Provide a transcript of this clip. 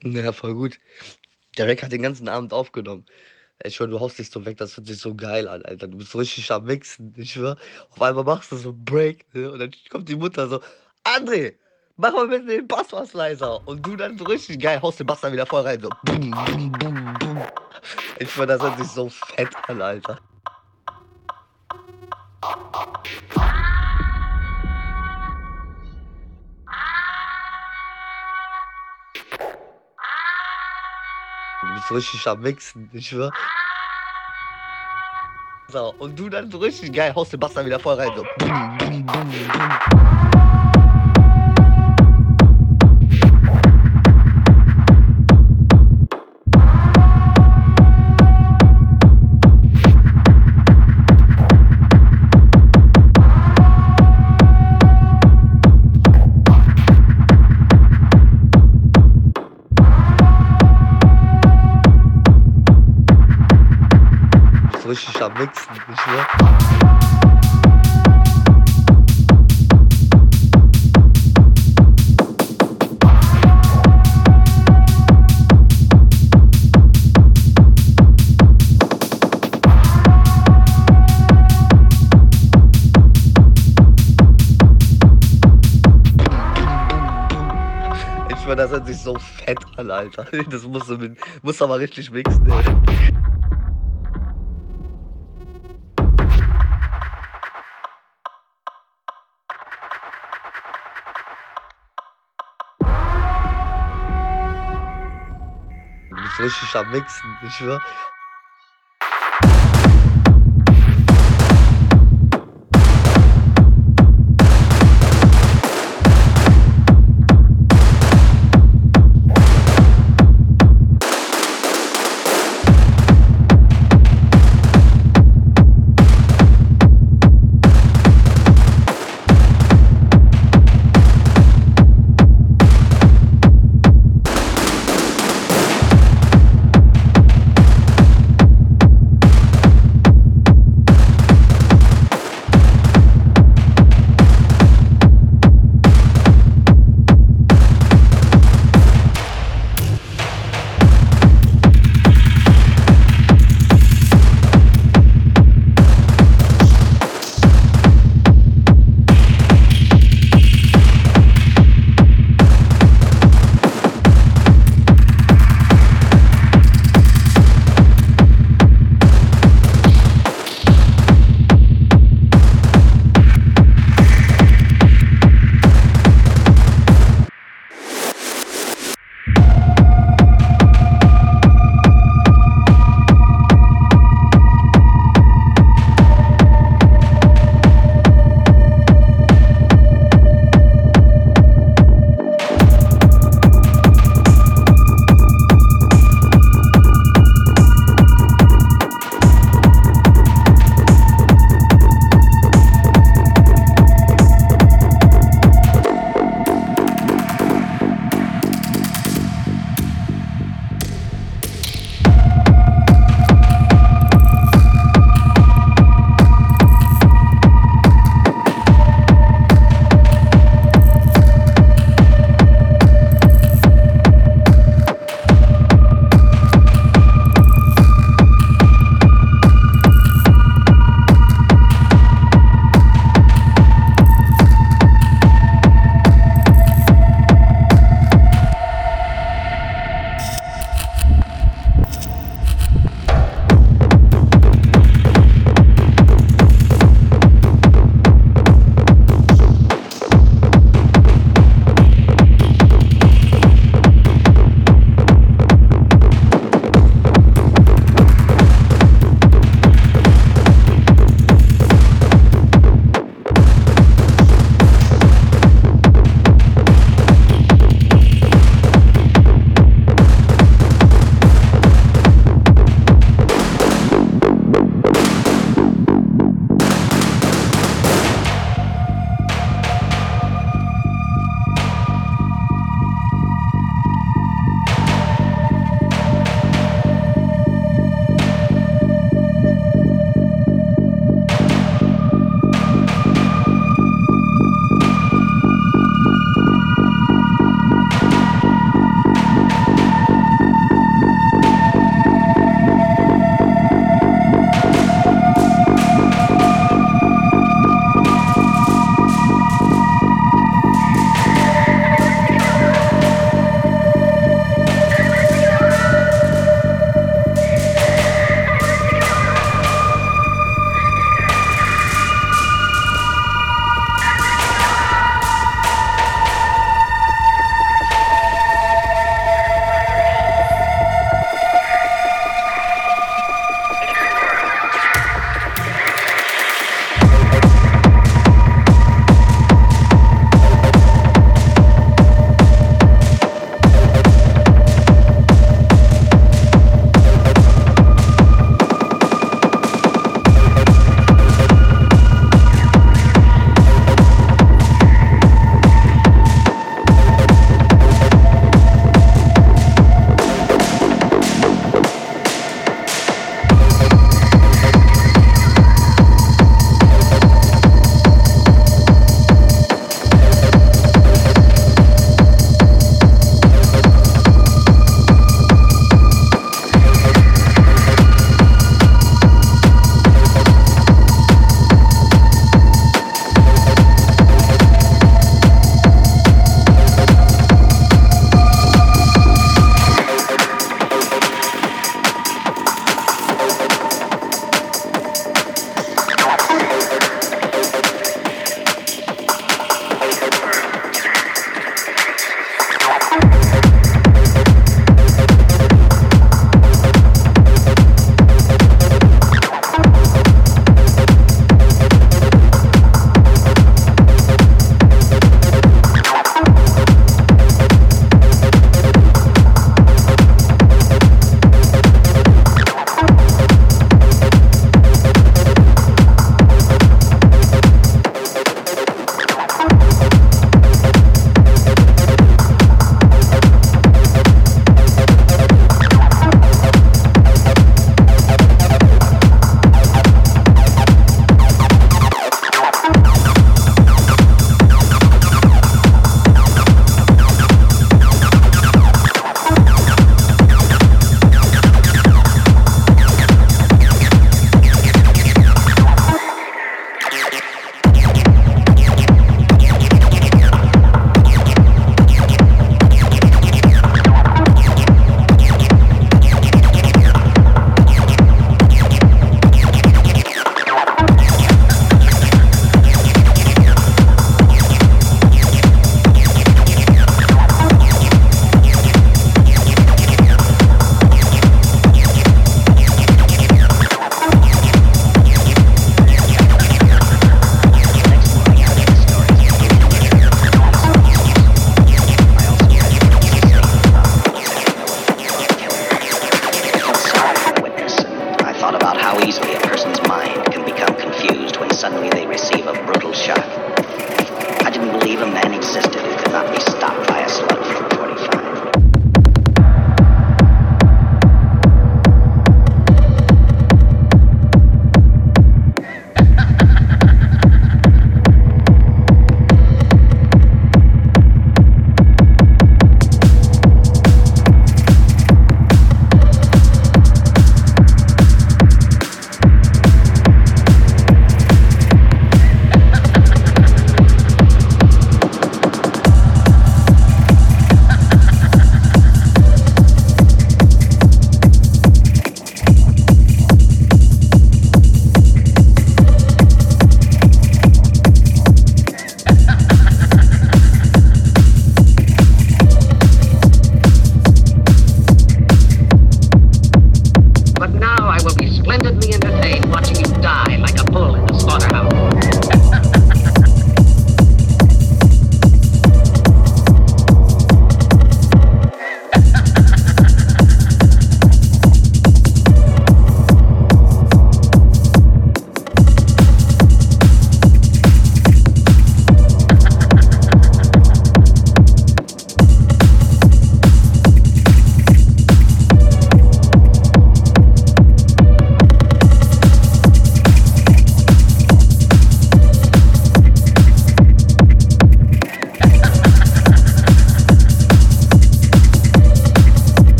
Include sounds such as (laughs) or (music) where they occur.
(laughs) Ja, voll gut. Der Rack hat den ganzen Abend aufgenommen. Ich schwöre, du haust dich so weg, das hört sich so geil an, Alter. Du bist so richtig am Mixen, ich schwöre. Auf einmal machst du so 'n Break, ne, und dann kommt die Mutter so: „André, mach mal bitte den Bass was leiser.“ Und du dann so richtig geil haust den Bass dann wieder voll rein, so bum, bum, bum, bum. Ich schwöre, das hört sich so fett an, Alter. So richtig am Mixen, ich schwöre. So, und du dann so richtig geil haust den Bass dann wieder voll rein, so bum, bum, bum. Am. Ich schwöre, das hört sich so fett an, Alter. (laughs) Das musst du aber richtig mixen, ey. Richtig am Mixen, ich schwöre.